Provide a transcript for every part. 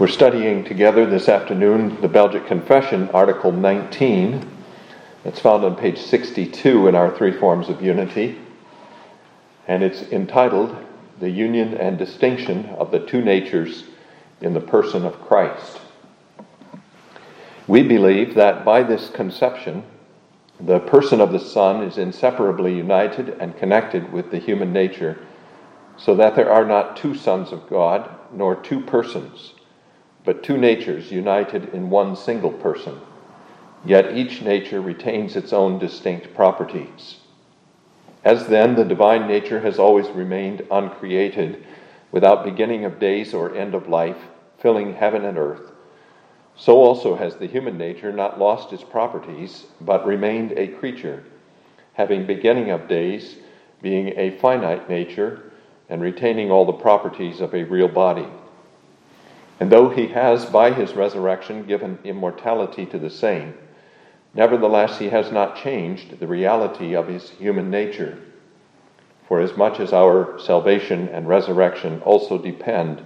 We're studying together this afternoon the Belgic Confession, Article 19. It's found on page 62 in our Three Forms of Unity. And it's entitled The Union and Distinction of the Two Natures in the Person of Christ. We believe that by this conception, the person of the Son is inseparably united and connected with the human nature, so that there are not two sons of God, nor two persons but two natures united in one single person. Yet each nature retains its own distinct properties. As then, the divine nature has always remained uncreated, without beginning of days or end of life, filling heaven and earth, so also has the human nature not lost its properties, but remained a creature, having beginning of days, being a finite nature, and retaining all the properties of a real body. And though he has, by his resurrection, given immortality to the same, nevertheless he has not changed the reality of his human nature. For as much as our salvation and resurrection also depend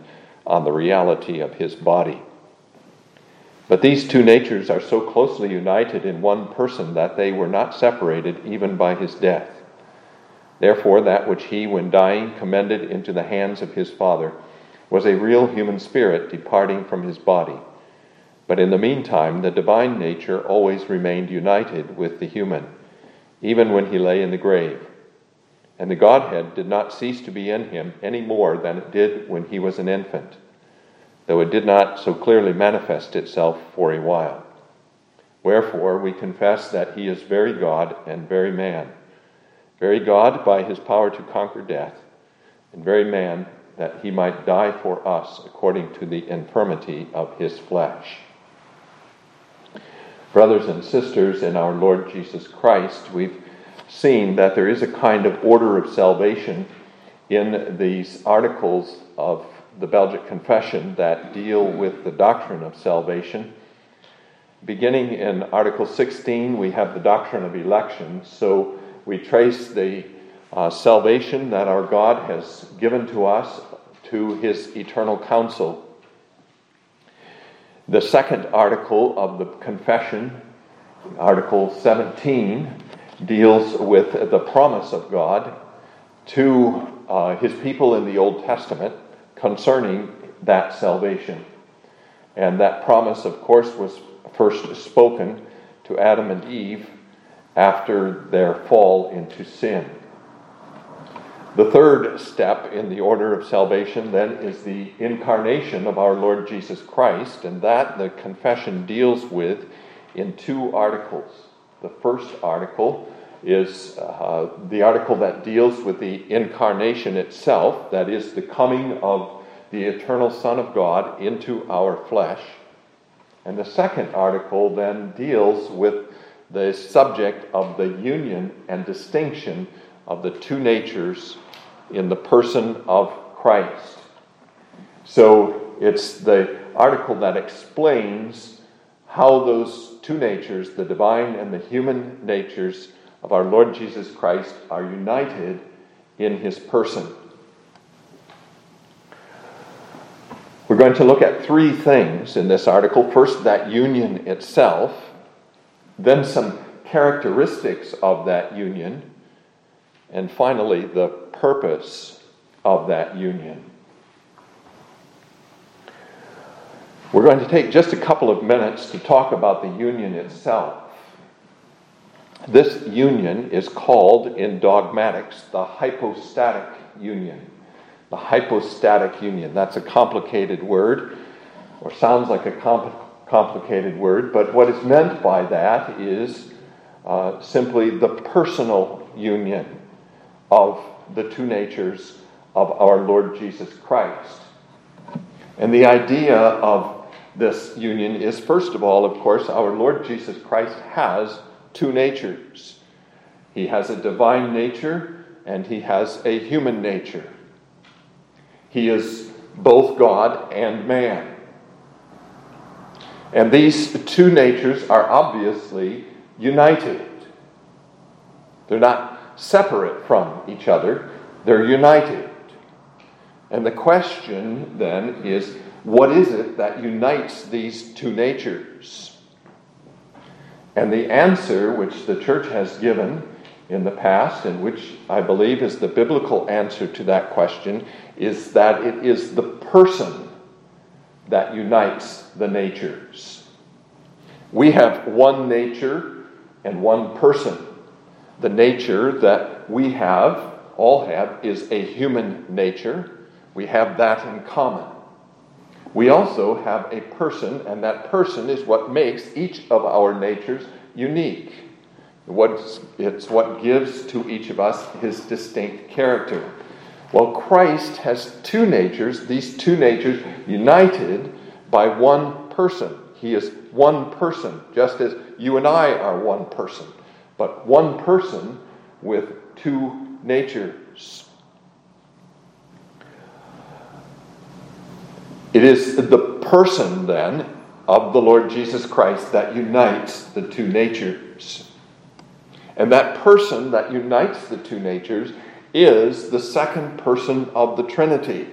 on the reality of his body. But these two natures are so closely united in one person that they were not separated even by his death. Therefore, that which he, when dying, commended into the hands of his Father, was a real human spirit departing from his body. But in the meantime, the divine nature always remained united with the human, even when he lay in the grave. And the Godhead did not cease to be in him any more than it did when he was an infant, though it did not so clearly manifest itself for a while. Wherefore, we confess that he is very God and very man, very God by his power to conquer death, and very man that he might die for us according to the infirmity of his flesh. Brothers and sisters in our Lord Jesus Christ, we've seen that there is a kind of order of salvation in these articles of the Belgic Confession that deal with the doctrine of salvation. Beginning in Article 16, we have the doctrine of election. So we trace the uh, salvation that our God has given to us to his eternal counsel. The second article of the confession, Article 17, deals with the promise of God to uh, his people in the Old Testament concerning that salvation. And that promise, of course, was first spoken to Adam and Eve after their fall into sin. The third step in the order of salvation then is the incarnation of our Lord Jesus Christ, and that the confession deals with in two articles. The first article is uh, the article that deals with the incarnation itself, that is, the coming of the eternal Son of God into our flesh. And the second article then deals with the subject of the union and distinction of the two natures in the person of Christ. So it's the article that explains how those two natures, the divine and the human natures of our Lord Jesus Christ, are united in his person. We're going to look at three things in this article. First, that union itself, then, some characteristics of that union, and finally, the purpose of that union. We're going to take just a couple of minutes to talk about the union itself. This union is called in dogmatics the hypostatic union. The hypostatic union. That's a complicated word, or sounds like a comp- complicated word, but what is meant by that is uh, simply the personal union of the two natures of our Lord Jesus Christ. And the idea of this union is, first of all, of course, our Lord Jesus Christ has two natures. He has a divine nature and he has a human nature. He is both God and man. And these two natures are obviously united. They're not separate from each other, they're united. And the question then is what is it that unites these two natures? And the answer, which the church has given in the past, and which I believe is the biblical answer to that question, is that it is the person that unites the natures. We have one nature and one person. The nature that we have, all have, is a human nature. We have that in common. We also have a person, and that person is what makes each of our natures unique. It's what gives to each of us his distinct character. Well, Christ has two natures, these two natures united by one person. He is one person, just as you and I are one person, but one person with two natures. It is the person, then, of the Lord Jesus Christ that unites the two natures. And that person that unites the two natures is the second person of the Trinity,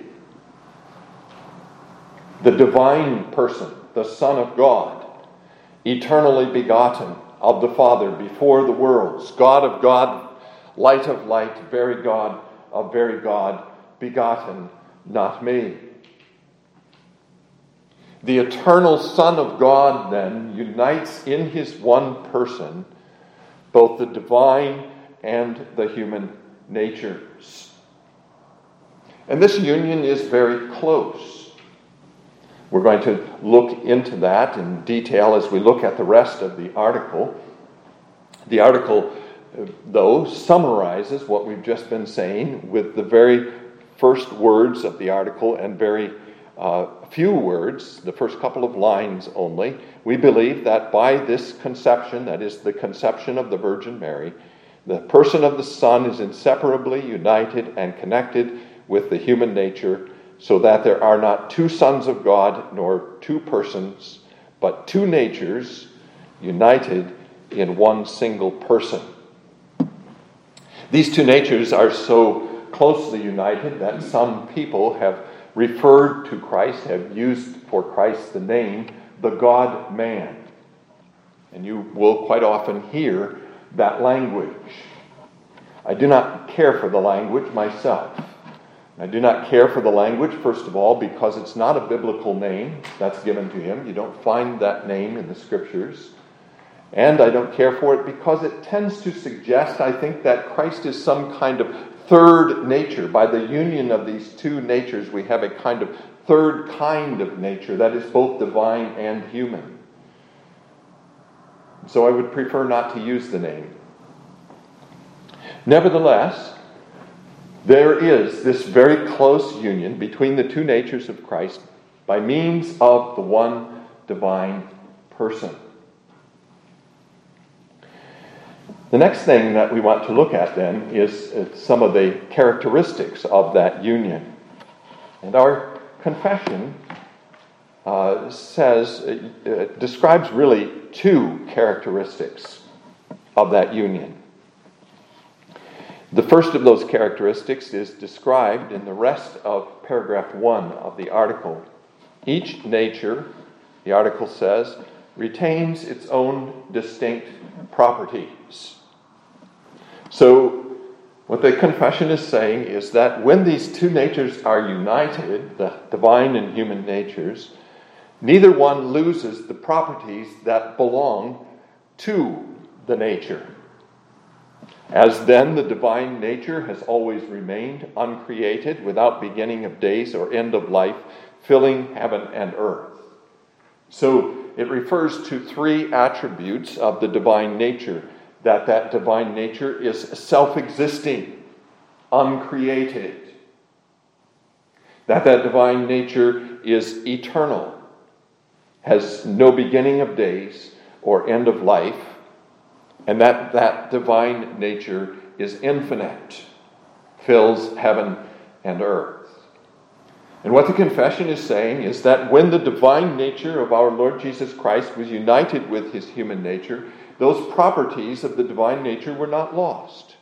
the divine person, the Son of God, eternally begotten of the Father before the worlds, God of God, light of light, very God of very God, begotten, not made. The eternal Son of God then unites in his one person both the divine and the human natures. And this union is very close. We're going to look into that in detail as we look at the rest of the article. The article, though, summarizes what we've just been saying with the very first words of the article and very uh, few words, the first couple of lines only, we believe that by this conception, that is the conception of the Virgin Mary, the person of the Son is inseparably united and connected with the human nature, so that there are not two sons of God nor two persons, but two natures united in one single person. These two natures are so closely united that some people have referred to Christ, have used for Christ the name, the God man. And you will quite often hear that language. I do not care for the language myself. I do not care for the language, first of all, because it's not a biblical name that's given to him. You don't find that name in the scriptures. And I don't care for it because it tends to suggest, I think, that Christ is some kind of third nature. By the union of these two natures, we have a kind of third kind of nature that is both divine and human. So I would prefer not to use the name. Nevertheless, there is this very close union between the two natures of Christ by means of the one divine person. The next thing that we want to look at then is uh, some of the characteristics of that union. And our confession uh, says, uh, describes really two characteristics of that union. The first of those characteristics is described in the rest of paragraph one of the article. Each nature, the article says, retains its own distinct properties. So, what the confession is saying is that when these two natures are united, the divine and human natures, neither one loses the properties that belong to the nature. As then, the divine nature has always remained uncreated, without beginning of days or end of life, filling heaven and earth. So, it refers to three attributes of the divine nature that that divine nature is self-existing, uncreated. That that divine nature is eternal, has no beginning of days or end of life, and that that divine nature is infinite, fills heaven and earth. And what the confession is saying is that when the divine nature of our Lord Jesus Christ was united with his human nature, those properties of the divine nature were not lost.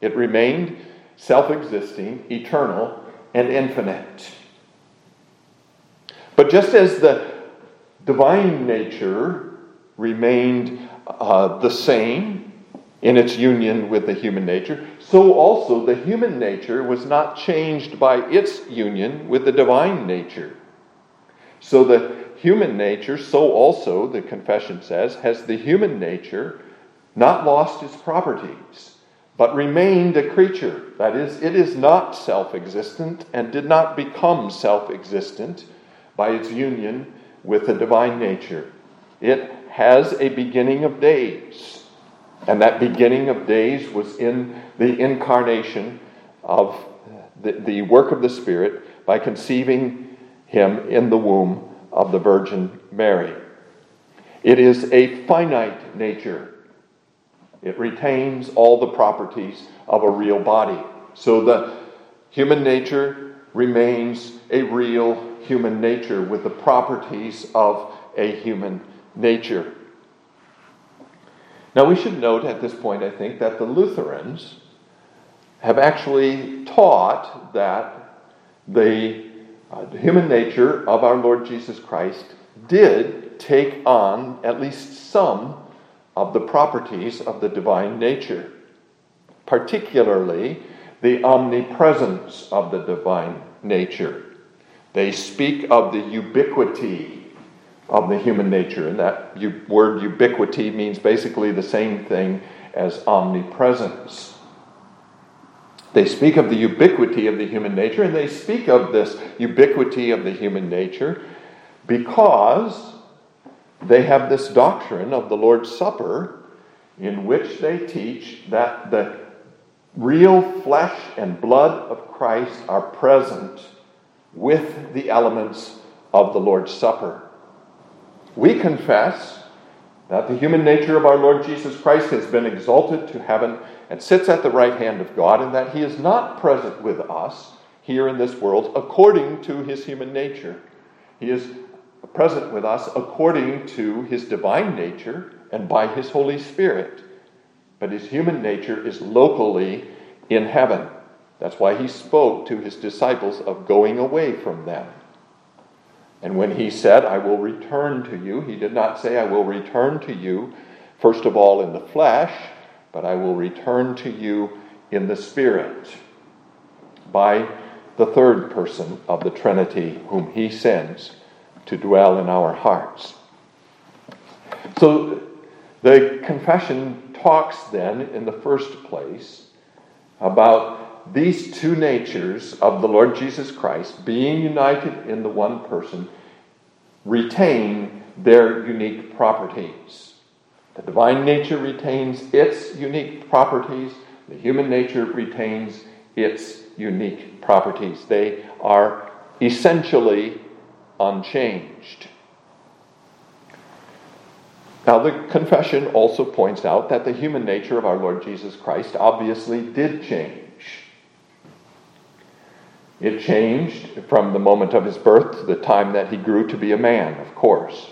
It remained self existing, eternal, and infinite. But just as the divine nature remained uh, the same in its union with the human nature, so also the human nature was not changed by its union with the divine nature. So the human nature, so also, the confession says, has the human nature not lost its properties, but remained a creature. That is, it is not self existent and did not become self existent by its union with the divine nature. It has a beginning of days, and that beginning of days was in the incarnation of the, the work of the Spirit by conceiving him in the womb of the Virgin Mary. It is a finite nature. It retains all the properties of a real body. So the human nature remains a real human nature with the properties of a human nature. Now, we should note at this point, I think, that the Lutherans have actually taught that the uh, human nature of our Lord Jesus Christ did take on at least some of the properties of the divine nature, particularly the omnipresence of the divine nature. They speak of the ubiquity of the human nature, and that word ubiquity means basically the same thing as omnipresence. They speak of the ubiquity of the human nature, and they speak of this ubiquity of the human nature because they have this doctrine of the Lord's Supper in which they teach that the real flesh and blood of Christ are present with the elements of the Lord's Supper. We confess that the human nature of our Lord Jesus Christ has been exalted to heaven and sits at the right hand of God, and that he is not present with us here in this world according to his human nature. He is present with us according to his divine nature and by his Holy Spirit. But his human nature is locally in heaven. That's why he spoke to his disciples of going away from them. And when he said, I will return to you, he did not say, I will return to you, first of all, in the flesh, but I will return to you in the Spirit by the third person of the Trinity, whom he sends to dwell in our hearts. So the confession talks then, in the first place, about these two natures of the Lord Jesus Christ, being united in the one person, retain their unique properties. The divine nature retains its unique properties, the human nature retains its unique properties. They are essentially unchanged. Now, the confession also points out that the human nature of our Lord Jesus Christ obviously did change. It changed from the moment of his birth to the time that he grew to be a man, of course.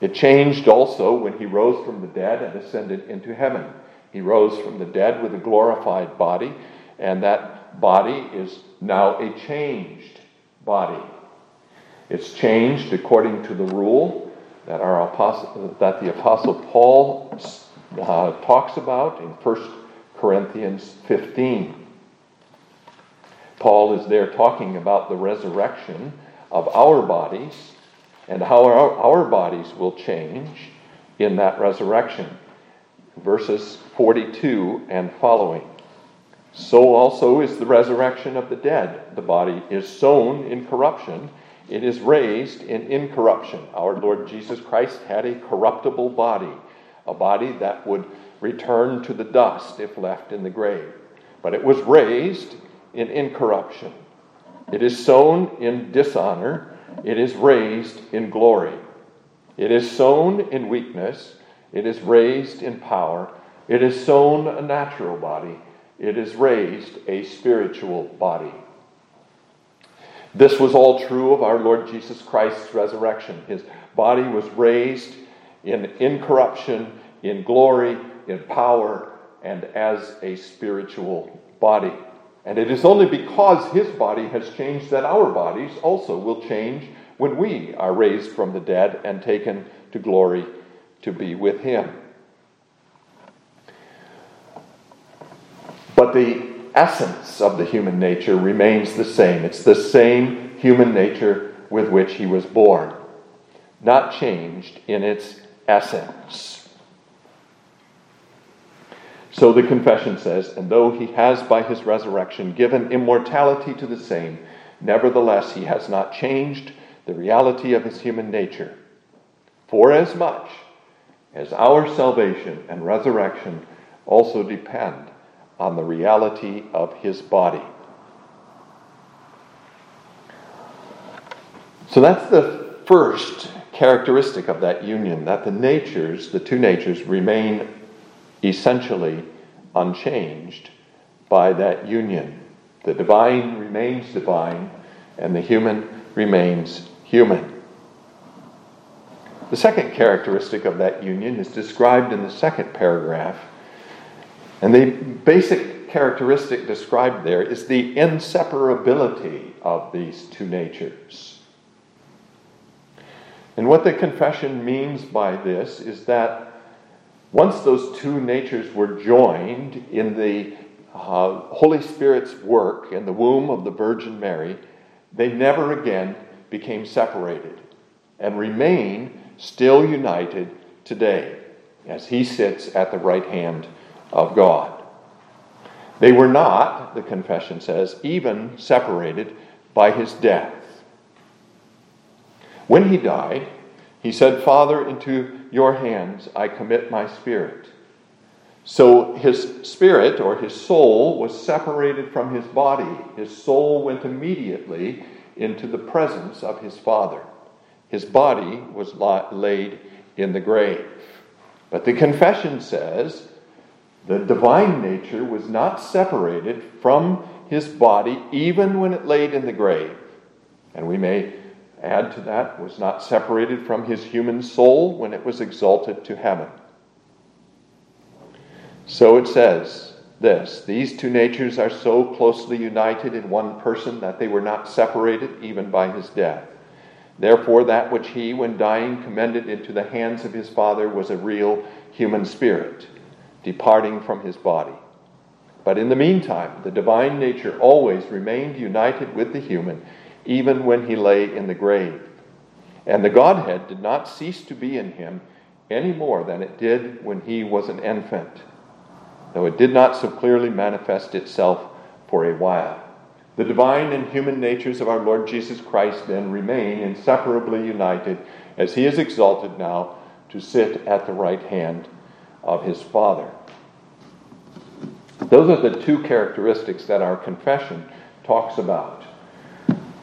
It changed also when he rose from the dead and ascended into heaven. He rose from the dead with a glorified body, and that body is now a changed body. It's changed according to the rule that, our apostle, that the Apostle Paul uh, talks about in 1 Corinthians 15. Paul is there talking about the resurrection of our bodies and how our, our bodies will change in that resurrection. Verses 42 and following. So also is the resurrection of the dead. The body is sown in corruption, it is raised in incorruption. Our Lord Jesus Christ had a corruptible body, a body that would return to the dust if left in the grave. But it was raised in incorruption. It is sown in dishonor. It is raised in glory. It is sown in weakness. It is raised in power. It is sown a natural body. It is raised a spiritual body. This was all true of our Lord Jesus Christ's resurrection. His body was raised in incorruption, in glory, in power, and as a spiritual body. And it is only because his body has changed that our bodies also will change when we are raised from the dead and taken to glory to be with him. But the essence of the human nature remains the same. It's the same human nature with which he was born, not changed in its essence. So the confession says, and though he has by his resurrection given immortality to the same, nevertheless he has not changed the reality of his human nature. For as much as our salvation and resurrection also depend on the reality of his body. So that's the first characteristic of that union that the natures, the two natures, remain essentially unchanged by that union. The divine remains divine, and the human remains human. The second characteristic of that union is described in the second paragraph and the basic characteristic described there is the inseparability of these two natures. And what the confession means by this is that once those two natures were joined in the uh, Holy Spirit's work in the womb of the Virgin Mary, they never again became separated and remain still united today as He sits at the right hand of God. They were not, the confession says, even separated by his death. When he died, he said, Father, into your hands I commit my spirit. So his spirit or his soul was separated from his body. His soul went immediately into the presence of his Father. His body was laid in the grave. But the confession says the divine nature was not separated from his body even when it laid in the grave. And we may add to that, was not separated from his human soul when it was exalted to heaven. So it says this these two natures are so closely united in one person that they were not separated even by his death. Therefore, that which he, when dying, commended into the hands of his Father was a real human spirit departing from his body. But in the meantime, the divine nature always remained united with the human, even when he lay in the grave. And the Godhead did not cease to be in him any more than it did when he was an infant, though it did not so clearly manifest itself for a while. The divine and human natures of our Lord Jesus Christ then remain inseparably united as he is exalted now to sit at the right hand of his Father. Those are the two characteristics that our confession talks about.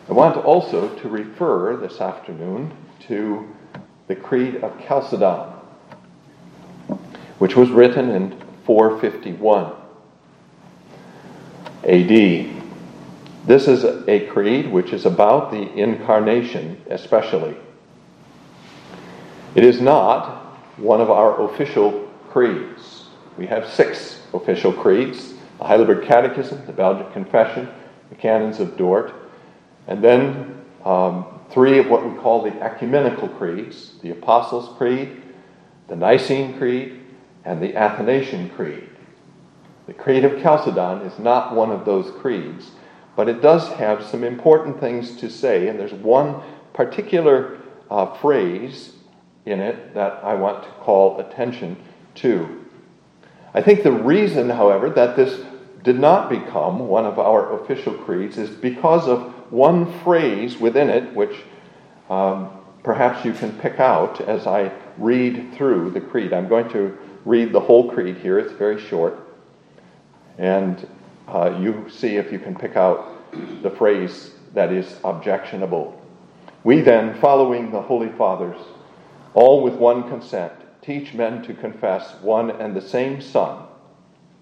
I want also to refer this afternoon to the Creed of Chalcedon, which was written in 451 AD. This is a creed which is about the incarnation, especially. It is not one of our official creeds. We have six official creeds the Heidelberg Catechism, the Belgic Confession, the Canons of Dort, and then um, three of what we call the ecumenical creeds the Apostles' Creed, the Nicene Creed, and the Athanasian Creed. The Creed of Chalcedon is not one of those creeds, but it does have some important things to say, and there's one particular uh, phrase in it that I want to call attention to. I think the reason, however, that this did not become one of our official creeds is because of one phrase within it, which um, perhaps you can pick out as I read through the creed. I'm going to read the whole creed here, it's very short. And uh, you see if you can pick out the phrase that is objectionable. We then, following the Holy Fathers, all with one consent, teach men to confess one and the same Son,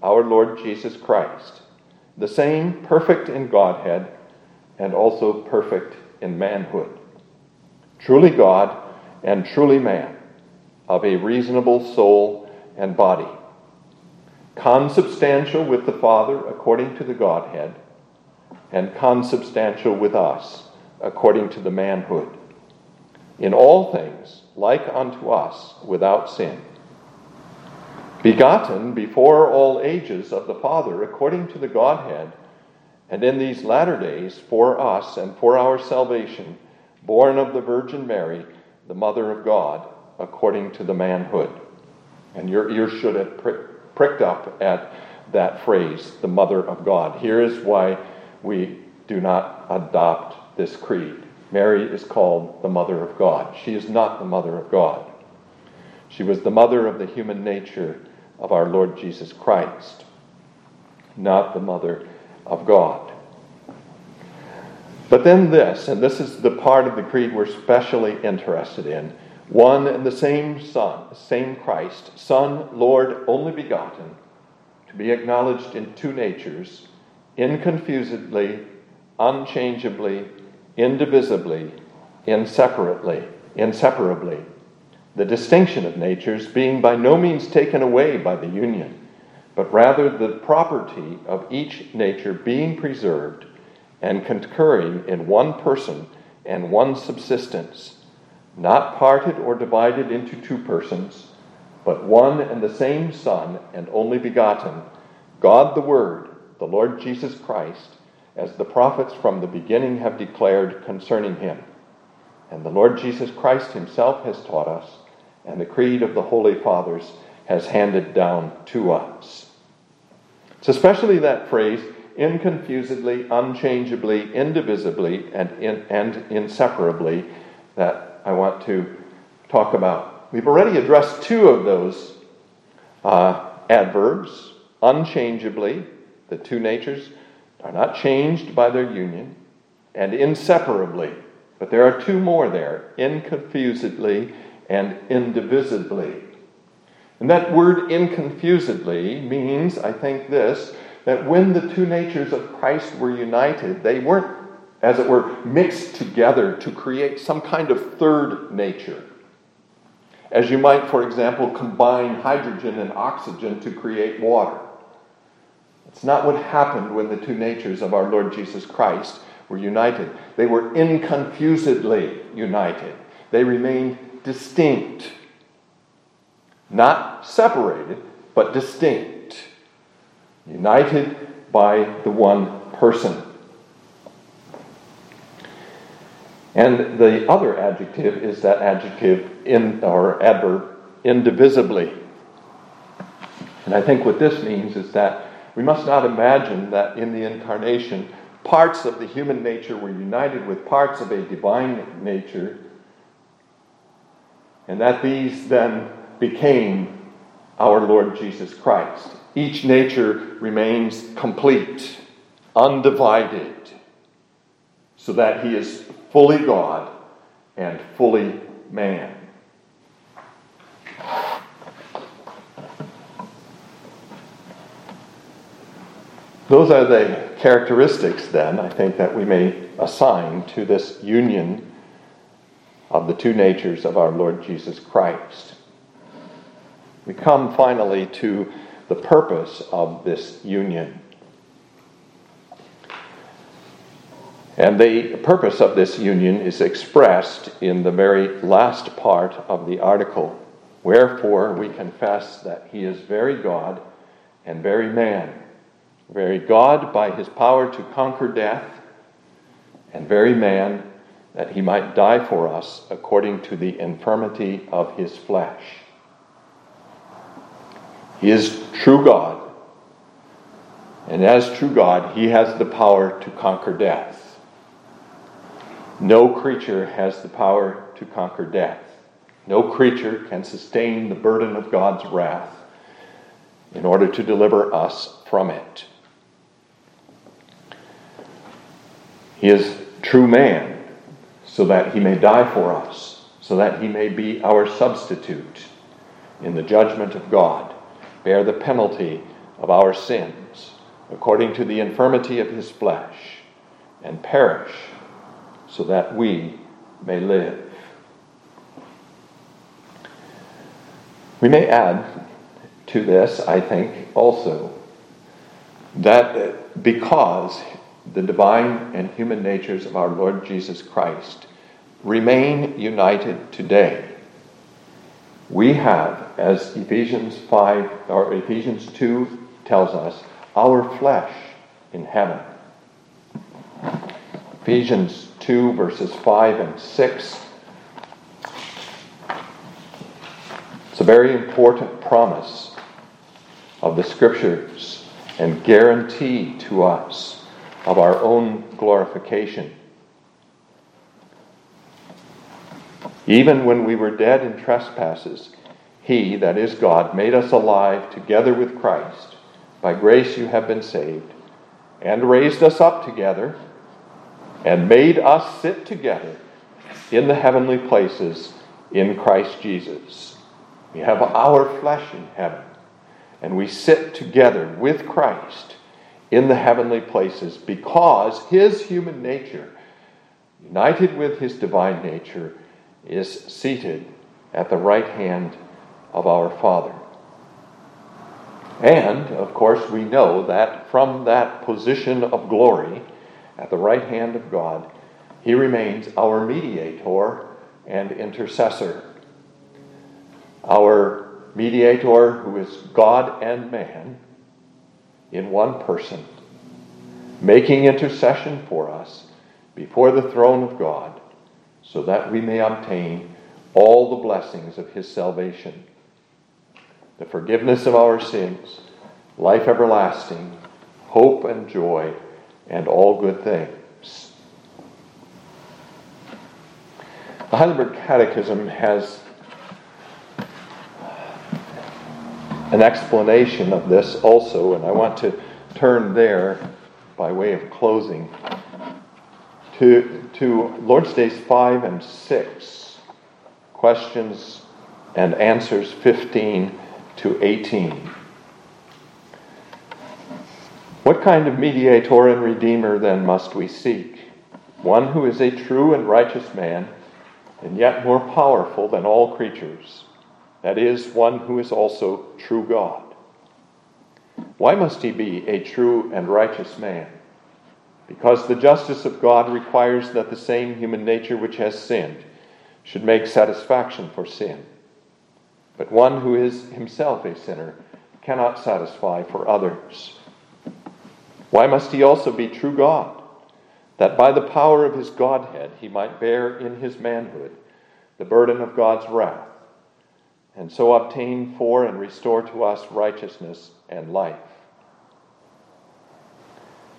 our Lord Jesus Christ, the same perfect in Godhead and also perfect in manhood, truly God and truly man, of a reasonable soul and body, consubstantial with the Father according to the Godhead, and consubstantial with us, according to the manhood. In all things, like unto us, without sin. Begotten before all ages of the Father, according to the Godhead, and in these latter days, for us and for our salvation, born of the Virgin Mary, the Mother of God, according to the manhood. And your ears should have pricked up at that phrase, the Mother of God. Here is why we do not adopt this creed. Mary is called the Mother of God. She is not the Mother of God. She was the mother of the human nature of our Lord Jesus Christ, not the Mother of God. But then this, and this is the part of the creed we're specially interested in one and the same Son, same Christ, Son, Lord, only begotten, to be acknowledged in two natures, inconfusedly, unchangeably, indivisibly, inseparably, inseparably. The distinction of natures being by no means taken away by the union, but rather the property of each nature being preserved and concurring in one person and one subsistence, not parted or divided into two persons, but one and the same Son and only begotten, God the Word, the Lord Jesus Christ, as the prophets from the beginning have declared concerning him. And the Lord Jesus Christ himself has taught us, and the creed of the Holy Fathers has handed down to us. It's especially that phrase, inconfusedly, unchangeably, indivisibly, and, in, and inseparably, that I want to talk about. We've already addressed two of those uh, adverbs unchangeably, the two natures are not changed by their union, and inseparably. But there are two more there inconfusedly and indivisibly. And that word inconfusedly means, I think, this that when the two natures of Christ were united, they weren't, as it were, mixed together to create some kind of third nature. As you might, for example, combine hydrogen and oxygen to create water. It's not what happened when the two natures of our Lord Jesus Christ were united. They were inconfusedly united, they remained distinct. Not separated, but distinct. United by the one person. And the other adjective is that adjective in or adverb indivisibly. And I think what this means is that we must not imagine that in the incarnation, parts of the human nature were united with parts of a divine nature, and that these then became our Lord Jesus Christ. Each nature remains complete, undivided, so that he is fully God and fully man. Those are the characteristics, then, I think, that we may assign to this union of the two natures of our Lord Jesus Christ. We come finally to the purpose of this union. And the purpose of this union is expressed in the very last part of the article. Wherefore we confess that he is very God and very man very God by his power to conquer death, and very man that he might die for us according to the infirmity of his flesh. He is true God, and as true God, he has the power to conquer death. No creature has the power to conquer death. No creature can sustain the burden of God's wrath in order to deliver us from it. He is true man, so that he may die for us, so that he may be our substitute in the judgment of God, bear the penalty of our sins, according to the infirmity of his flesh, and perish, so that we may live. We may add to this, I think, also, that because the divine and human natures of our Lord Jesus Christ remain united today. We have, as Ephesians 5 or Ephesians 2 tells us, our flesh in heaven. Ephesians 2, verses 5 and 6. It's a very important promise of the Scriptures and guarantee to us of our own glorification. Even when we were dead in trespasses, He, that is God, made us alive together with Christ. By grace you have been saved, and raised us up together, and made us sit together in the heavenly places in Christ Jesus. We have our flesh in heaven, and we sit together with Christ in the heavenly places because his human nature, united with his divine nature, is seated at the right hand of our Father. And, of course, we know that from that position of glory at the right hand of God, he remains our mediator and intercessor. Our mediator, who is God and man in one person, making intercession for us before the throne of God so that we may obtain all the blessings of his salvation the forgiveness of our sins, life everlasting, hope and joy, and all good things. The Heidelberg Catechism has an explanation of this also, and I want to turn there by way of closing to, to Lord's Days 5 and 6, questions and answers 15 to 18. What kind of mediator and redeemer then must we seek? One who is a true and righteous man, and yet more powerful than all creatures. That is, one who is also true God. Why must he be a true and righteous man? Because the justice of God requires that the same human nature which has sinned should make satisfaction for sin. But one who is himself a sinner cannot satisfy for others. Why must he also be true God? That by the power of his Godhead he might bear in his manhood the burden of God's wrath, and so obtain for and restore to us righteousness and life.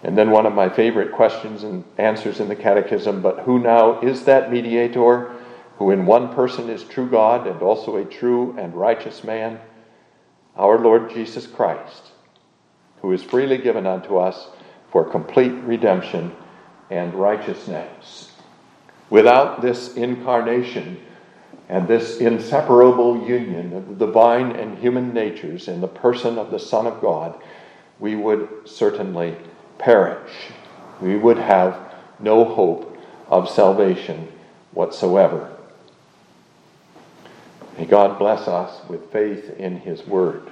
And then one of my favorite questions and answers in the Catechism but who now is that mediator who in one person is true God and also a true and righteous man? Our Lord Jesus Christ, who is freely given unto us for complete redemption and righteousness. Without this incarnation and this inseparable union of the divine and human natures in the person of the Son of God, we would certainly perish. We would have no hope of salvation whatsoever. May God bless us with faith in His Word.